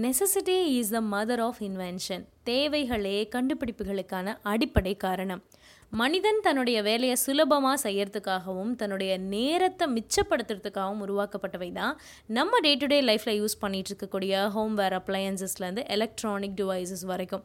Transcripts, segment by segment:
necessity is the mother of invention தேவைகளே கண்டுபிடிப்புகளுக்கான அடிப்படை காரணம். மனிதன் தன்னுடைய வேலையை சுலபமாக செய்யறதுக்காகவும் தன்னுடைய நேரத்தை மிச்சப்படுத்துறதுக்காகவும் உருவாக்கப்பட்டவை தான் நம்ம டே டு டே லைஃப்பில் யூஸ் பண்ணிகிட்டு இருக்கக்கூடிய ஹோம்வேர் அப்ளையன்சஸ்லேருந்து எலக்ட்ரானிக் டிவைசஸ் வரைக்கும்.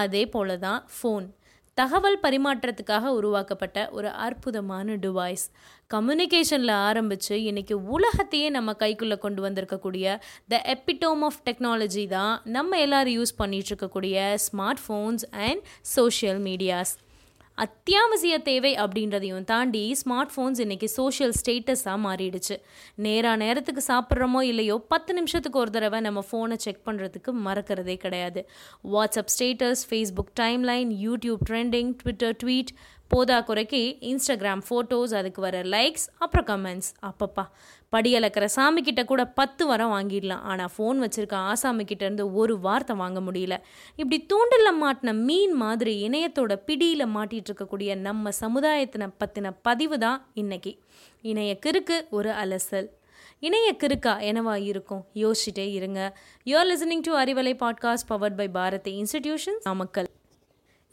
அதே போல தான் ஃபோன் தகவல் பரிமாற்றத்துக்காக உருவாக்கப்பட்ட ஒரு அற்புதமான டிவைஸ் கம்யூனிகேஷனில் ஆரம்பித்து இன்றைக்கி உலகத்தையே நம்ம கைக்குள்ளே கொண்டு வந்திருக்கக்கூடிய த எப்பிட்டோம் ஆஃப் டெக்னாலஜி தான் நம்ம எல்லோரும் use பண்ணிகிட்ருக்கக்கூடிய smart phones and social medias அத்தியாவசிய தேவை அப்படின்றதையும் தாண்டி ஸ்மார்ட் ஃபோன்ஸ் இன்றைக்கி சோஷியல் ஸ்டேட்டஸாக மாறிடுச்சு. நேராக நேரத்துக்கு சாப்பிட்றோமோ இல்லையோ பத்து நிமிஷத்துக்கு ஒரு தடவை நம்ம ஃபோனை செக் பண்ணுறதுக்கு மறக்கிறதே கிடையாது. WhatsApp status Facebook timeline YouTube trending Twitter tweet போதா குறைக்கு இன்ஸ்டாகிராம் ஃபோட்டோஸ் அதுக்கு வர லைக்ஸ் அப்புறம் கமெண்ட்ஸ் அப்பப்பா. படியலக்கிற சாமி கிட்ட கூட பத்து வரம் வாங்கிடலாம். ஆனால் ஃபோன் வச்சுருக்க ஆசாமி கிட்டேருந்து ஒரு வார்த்தை வாங்க முடியல. இப்படி தூண்டில் மாட்டின மீன் மாதிரி இணையத்தோட பிடியில் மாட்டிகிட்டு இருக்கக்கூடிய நம்ம சமுதாயத்தினை பற்றின பதிவு தான் இன்னைக்கு. இணைய கிறுக்கு ஒரு அலசல். இணைய கிறுக்கா என்னவா இருக்கும்? யோசிச்சுட்டே இருங்க. You're listening to Arivalai podcast powered by Bharathi institution Namakkal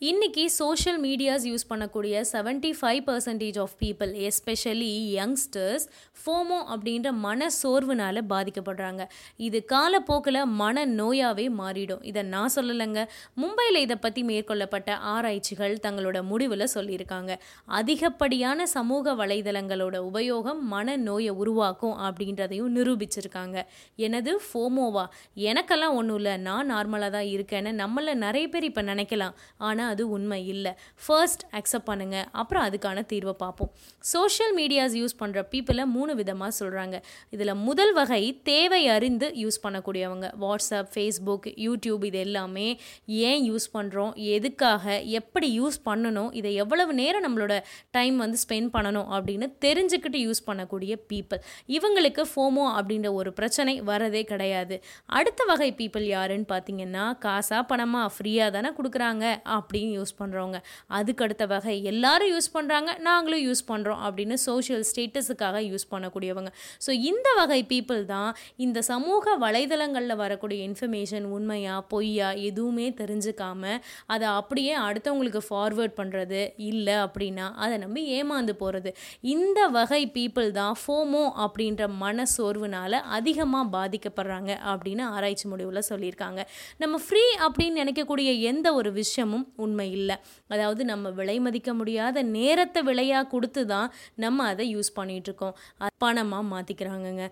இன்னைக்கு சோஷியல் மீடியாஸ் யூஸ் பண்ணக்கூடிய seventy five percentage of people especially youngsters FOMO அப்படின்ற மன சோர்வுனால் பாதிக்கப்படுறாங்க. இது காலப்போக்கில் மன நோயாகவே மாறிடும். இதை நான் சொல்லலைங்க. மும்பையில் இதை பற்றி மேற்கொள்ளப்பட்ட ஆராய்ச்சிகள் தங்களோட முடிவில் சொல்லியிருக்காங்க. அதிகப்படியான சமூக வலைதளங்களோட உபயோகம் மன நோயை உருவாக்கும் அப்படின்றதையும் நிரூபிச்சிருக்காங்க. எனது ஃபோமோவா எனக்கெல்லாம் ஒன்றும் இல்லை. நான் நார்மலாக தான் இருக்கேன்னு நம்மள நிறைய பேர் இப்போ நினைக்கலாம். ஆனால் அது உண்மை இல்லை. ஃபர்ஸ்ட் அக்செப்ட் பண்ணுங்க. அப்புறம் அதுக்கான தீர்வை பார்ப்போம். சோஷியல் மீடியாஸ் யூஸ் பண்ணுற பீப்புளை மூணு விதமாக சொல்கிறாங்க இதில் முதல் வகை தேவை அறிந்து யூஸ் பண்ணக்கூடியவங்க. வாட்ஸ்அப் ஃபேஸ்புக் யூடியூப் இது எல்லாமே ஏன் யூஸ் பண்ணுறோம் எதுக்காக? எப்படி யூஸ் பண்ணணும்? இதை எவ்வளவு நேரம் நம்மளோட டைம் வந்து ஸ்பெண்ட் பண்ணணும்? அப்படின்னு தெரிஞ்சுக்கிட்டு யூஸ் பண்ணக்கூடிய பீப்புள் இவங்களுக்கு ஃபோமோ அப்படின்ற ஒரு பிரச்சனை வரதே கிடையாது. அடுத்த வகை பீப்புள் யாருன்னு பார்த்தீங்கன்னா காசா பணமா? ஃப்ரீயாக தானே கொடுக்குறாங்க. அப்படின்னு யூஸ் பண்ணுறவங்க அதுக்கடுத்த வகை எல்லாரும் யூஸ் பண்ணுறாங்க நாங்களும் யூஸ் பண்ணுறோம் அப்படின்னு சோஷியல் ஸ்டேட்டஸுக்காக யூஸ் பண்ணக்கூடியவங்க. ஸோ இந்த வகை பீப்புள் தான் இந்த சமூக வலைதளங்களில் வரக்கூடிய இன்ஃபர்மேஷன் உண்மையா பொய்யா எதுவுமே தெரிஞ்சுக்காம அதை அப்படியே அடுத்தவங்களுக்கு ஃபார்வேர்ட் பண்ணுறது இல்லை அப்படின்னா அதை நம்பி ஏமாந்து போகிறது இந்த வகை பீப்புள் தான் ஃபோமோ அப்படின்ற மன சோர்வுனால அதிகமாக பாதிக்கப்படுறாங்க அப்படின்னு ஆராய்ச்சி முடிவில் சொல்லியிருக்காங்க. நம்ம ஃப்ரீ அப்படின்னு நினைக்கக்கூடிய எந்த ஒரு விஷயமும் உண்மை இல்லை. அதாவது நம்ம விலை மதிக்க முடியாத நேரத்தை விலையாக கொடுத்து தான் நம்ம அதை யூஸ் பண்ணிகிட்ருக்கோம் பணமாக மாற்றிக்கிறாங்கங்க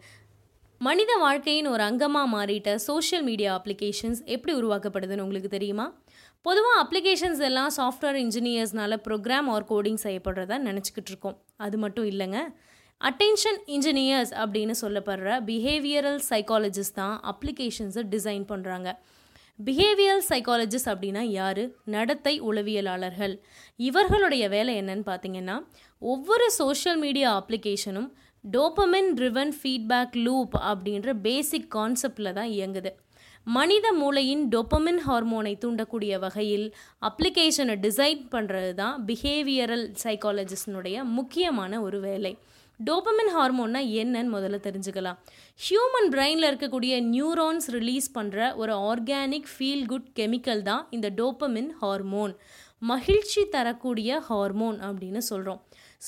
மனித வாழ்க்கையின் ஒரு அங்கமாக மாறிட்ட சோஷியல் மீடியா அப்ளிகேஷன்ஸ் எப்படி உருவாக்கப்படுதுன்னு உங்களுக்கு தெரியுமா? பொதுவாக அப்ளிகேஷன்ஸ் எல்லாம் சாஃப்ட்வேர் இன்ஜினியர்ஸ்னால ப்ரோக்ராம் ஆர் கோடிங் செய்யப்படுறதா நினச்சிக்கிட்டு இருக்கோம். அது மட்டும் இல்லைங்க. அட்டென்ஷன் இன்ஜினியர்ஸ் அப்படின்னு சொல்லப்படுற பிஹேவியரல் சைக்காலஜிஸ்ட் தான் அப்ளிகேஷன்ஸை டிசைன் பண்ணுறாங்க பிஹேவியல் சைக்காலஜிஸ்ட் அப்படின்னா யார்? நடத்தை உளவியலாளர்கள். இவர்களுடைய வேலை என்னன்னு பார்த்தீங்கன்னா ஒவ்வொரு சோஷியல் மீடியா அப்ளிகேஷனும் டோப்பமின் ட்ரிவன் ஃபீட்பேக் லூப் அப்படின்ற பேசிக் கான்செப்டில் தான் இயங்குது. மனித மூளையின் டொப்பமின் ஹார்மோனை தூண்டக்கூடிய வகையில் அப்ளிகேஷனை டிசைன் பண்ணுறது தான் பிஹேவியரல் சைக்காலஜிஸ்டினுடைய முக்கியமான ஒரு வேலை. டோபமின் ஹார்மோன்னா என்னன்னு முதல்ல தெரிஞ்சுக்கலாம். ஹியூமன் பிரெயினில் இருக்கக்கூடிய நியூரான்ஸ் ரிலீஸ் பண்ணுற ஒரு ஆர்கானிக் ஃபீல் குட் கெமிக்கல் தான் இந்த டோப்பமின் ஹார்மோன் மகிழ்ச்சி தரக்கூடிய ஹார்மோன் அப்படின்னு சொல்கிறோம்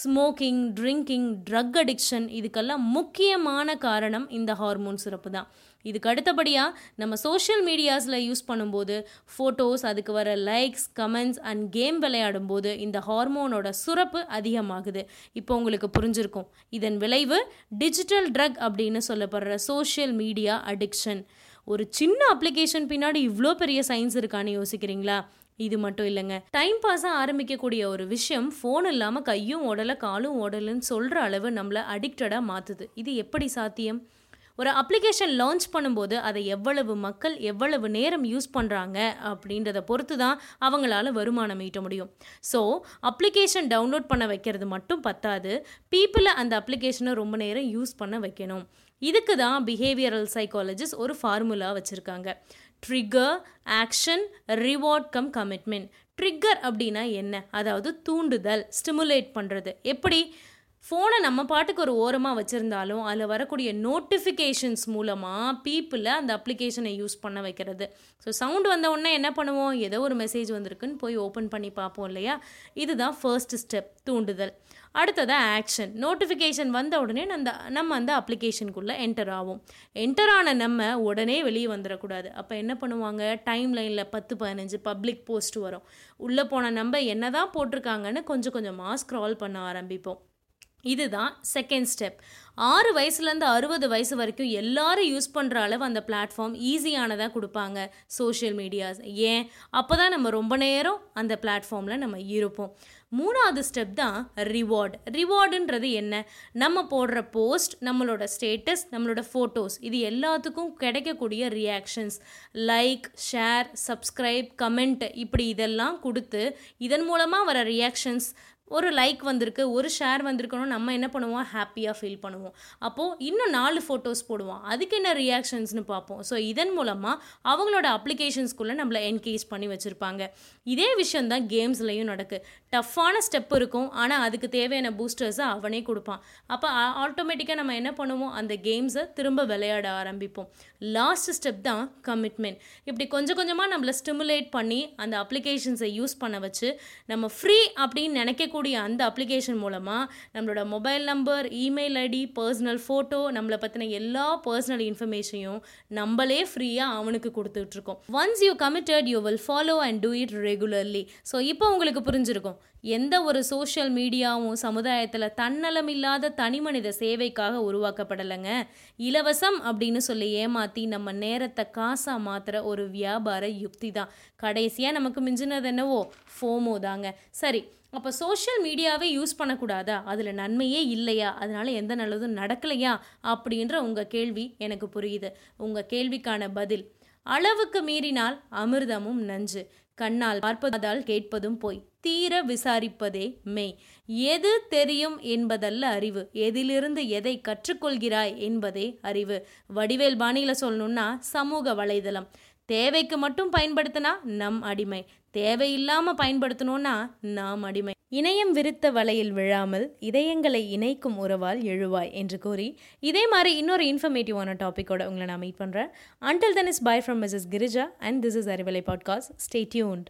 ஸ்மோக்கிங் ட்ரிங்கிங் ட்ரக் அடிக்ஷன் இதுக்கெல்லாம் முக்கியமான காரணம் இந்த ஹார்மோன் சிறப்பு தான். இதுக்கு அடுத்தபடியாக நம்ம சோஷியல் மீடியாஸில் யூஸ் பண்ணும்போது ஃபோட்டோஸ் அதுக்கு வர லைக்ஸ் கமெண்ட்ஸ் அண்ட் கேம் விளையாடும் போது இந்த ஹார்மோனோட சுரப்பு அதிகமாகுது. இப்போ உங்களுக்கு புரிஞ்சிருக்கும். இதன் விளைவு டிஜிட்டல் ட்ரக் அப்படின்னு சொல்லப்படுற சோஷியல் மீடியா அடிக்ஷன் ஒரு சின்ன அப்ளிகேஷன் பின்னாடி இவ்வளோ பெரிய சயின்ஸ் இருக்கான்னு யோசிக்கிறீங்களா? இது மட்டும் இல்லைங்க. டைம் பாஸாக ஆரம்பிக்கக்கூடிய ஒரு விஷயம் ஃபோன் இல்லாமல் கையும் ஓடலை காலும் ஓடலைன்னு சொல்கிற அளவு நம்மளை அடிக்டடாக மாற்றுது இது எப்படி சாத்தியம்? ஒரு அப்ளிகேஷன் லான்ச் பண்ணும்போது அதை எவ்வளவு மக்கள் எவ்வளவு நேரம் யூஸ் பண்ணுறாங்க அப்படின்றத பொறுத்து தான் அவங்களால வருமானம் ஈட்ட முடியும். ஸோ அப்ளிகேஷன் டவுன்லோட் பண்ண வைக்கிறது மட்டும் பத்தாது. பீப்புளை அந்த அப்ளிகேஷனை ரொம்ப நேரம் யூஸ் பண்ண வைக்கணும். இதுக்கு தான் பிஹேவியரல் சைக்காலஜிஸ்ட் ஒரு ஃபார்முலா வச்சுருக்காங்க. Trigger action reward come commitment trigger அப்படின்னா என்ன? அதாவது தூண்டுதல் ஸ்டிமுலேட் பண்ணுறது எப்படி? ஃபோனை நம்ம பாட்டுக்கு ஒரு ஓரமாக வச்சுருந்தாலும் அதில் வரக்கூடிய நோட்டிஃபிகேஷன்ஸ் மூலமாக பீப்புளை அந்த அப்ளிகேஷனை யூஸ் பண்ண வைக்கிறது. ஸோ சவுண்ட் வந்த உடனே என்ன பண்ணுவோம்? ஏதோ ஒரு மெசேஜ் வந்திருக்குன்னு போய் ஓப்பன் பண்ணி பார்ப்போம் இல்லையா? இதுதான் ஃபர்ஸ்ட் ஸ்டெப் தூண்டுதல். அடுத்ததாக ஆக்ஷன் நோட்டிஃபிகேஷன் வந்த உடனே அந்த நம்ம அந்த அப்ளிகேஷனுக்குள்ளே என்டர் ஆகும் என்டர் ஆன நம்ம உடனே வெளியே வந்துடக்கூடாது. அப்போ என்ன பண்ணுவாங்க? டைம் லைனில் பத்து பதினஞ்சு பப்ளிக் போஸ்ட் வரும். உள்ளே போன நம்ம என்ன தான் போட்டிருக்காங்கன்னு கொஞ்சம் கொஞ்சமாக ஸ்க்ரால் பண்ண ஆரம்பிப்போம். இதுதான் செகண்ட் ஸ்டெப் ஆறு வயசுலேருந்து அறுபது வயசு வரைக்கும் எல்லாரும் யூஸ் பண்ணுற அளவு அந்த பிளாட்ஃபார்ம் ஈஸியானதாக கொடுப்பாங்க சோஷியல் மீடியாஸ் ஏன்? அப்போ தான் நம்ம ரொம்ப நேரம் அந்த பிளாட்ஃபார்மில் நம்ம இருப்போம். மூணாவது ஸ்டெப் தான் ரிவார்டு ரிவார்டுன்றது என்ன? நம்ம போடுற போஸ்ட் நம்மளோட ஸ்டேட்டஸ் நம்மளோட ஃபோட்டோஸ் இது எல்லாத்துக்கும் கிடைக்கக்கூடிய reactions like share subscribe comment இப்படி இதெல்லாம் கொடுத்து இதன் மூலமாக வர ரியாக்ஷன்ஸ் ஒரு லைக் வந்திருக்கு ஒரு ஷேர் வந்திருக்கணும் நம்ம என்ன பண்ணுவோம்? ஹாப்பியாக ஃபீல் பண்ணுவோம். அப்போது இன்னும் நாலு ஃபோட்டோஸ் போடுவோம் அதுக்கு என்ன ரியாக்ஷன்ஸ்னு பார்ப்போம். ஸோ இதன் மூலமாக அவங்களோட அப்ளிகேஷன்ஸ்குள்ளே நம்மளை என்கேஜ் பண்ணி வச்சுருப்பாங்க. இதே விஷயம் தான் கேம்ஸ்லையும் நடக்கு. டஃப்பான ஸ்டெப் இருக்கும். ஆனால் அதுக்கு தேவையான பூஸ்டர்ஸை அவனே கொடுப்பான். அப்போ ஆட்டோமேட்டிக்காக நம்ம என்ன பண்ணுவோம்? அந்த கேம்ஸை திரும்ப விளையாட ஆரம்பிப்போம். லாஸ்ட் ஸ்டெப் தான் கமிட்மெண்ட் இப்படி கொஞ்சம் கொஞ்சமாக நம்மளை ஸ்டிமுலேட் பண்ணி அந்த அப்ளிகேஷன்ஸை யூஸ் பண்ண வச்சு நம்ம ஃப்ரீ அப்படின்னு நினைக்கக்கூடிய அந்த அப்ளிகேஷன் மூலமாக நம்மளோட mobile number email ID personal photo நம்மளை பற்றின எல்லா பர்சனல் இன்ஃபர்மேஷனையும் நம்மளே ஃப்ரீயாக அவனுக்கு கொடுத்துட்ருக்கோம். Once you committed you will follow and do it regularly so இப்போ உங்களுக்கு புரிஞ்சிருக்கும். எந்த ஒரு சோஷியல் மீடியாவும் சமுதாயத்தில் தன்னலமில்லாத தனிமனித சேவைக்காக உருவாக்கப்படலைங்க. இலவசம் அப்படின்னு சொல்லி ஏமாற்றி நம்ம நேரத்தை காசாக மாற்றுற ஒரு வியாபார யுக்தி தான். கடைசியாக நமக்கு மிஞ்சினது என்னவோ ஃபோமோ தாங்க. சரி அப்போ சோஷியல் மீடியாவே யூஸ் பண்ணக்கூடாதா? அதில் நன்மையே இல்லையா? அதனால் எந்த நல்லதும் நடக்கலையா? அப்படின்ற உங்கள் கேள்வி எனக்கு புரியுது. உங்கள் கேள்விக்கான பதில் அளவுக்கு மீறினால் அமிர்தமும் நஞ்சு கண்ணால் பார்ப்பதால் கேட்பதும் போய் தீர விசாரிப்பதே மெய். எது தெரியும் என்பதல்ல அறிவு எதிலிருந்து எதை கற்றுக்கொள்கிறாய் என்பதே அறிவு. வடிவேல் பாணியில் சொல்லணும்னா சமூக வலைதளம். தேவைக்கு மட்டும் பயன்படுத்தினா நம் அடிமை. தேவையில்லாமல் பயன்படுத்தணும்னா நாம் அடிமை. இணையம் விருத்த வலையில் விழாமல் இதயங்களை இணைக்கும் உறவால் எழுவாய் என்று கூறி இதே மாதிரி இன்னொரு இன்ஃபர்மேட்டிவான டாப்பிக்கோட உங்களை நான் மீட் பண்ணுறேன் until then is bye from Mrs Girija and this is Arivalai podcast stay tuned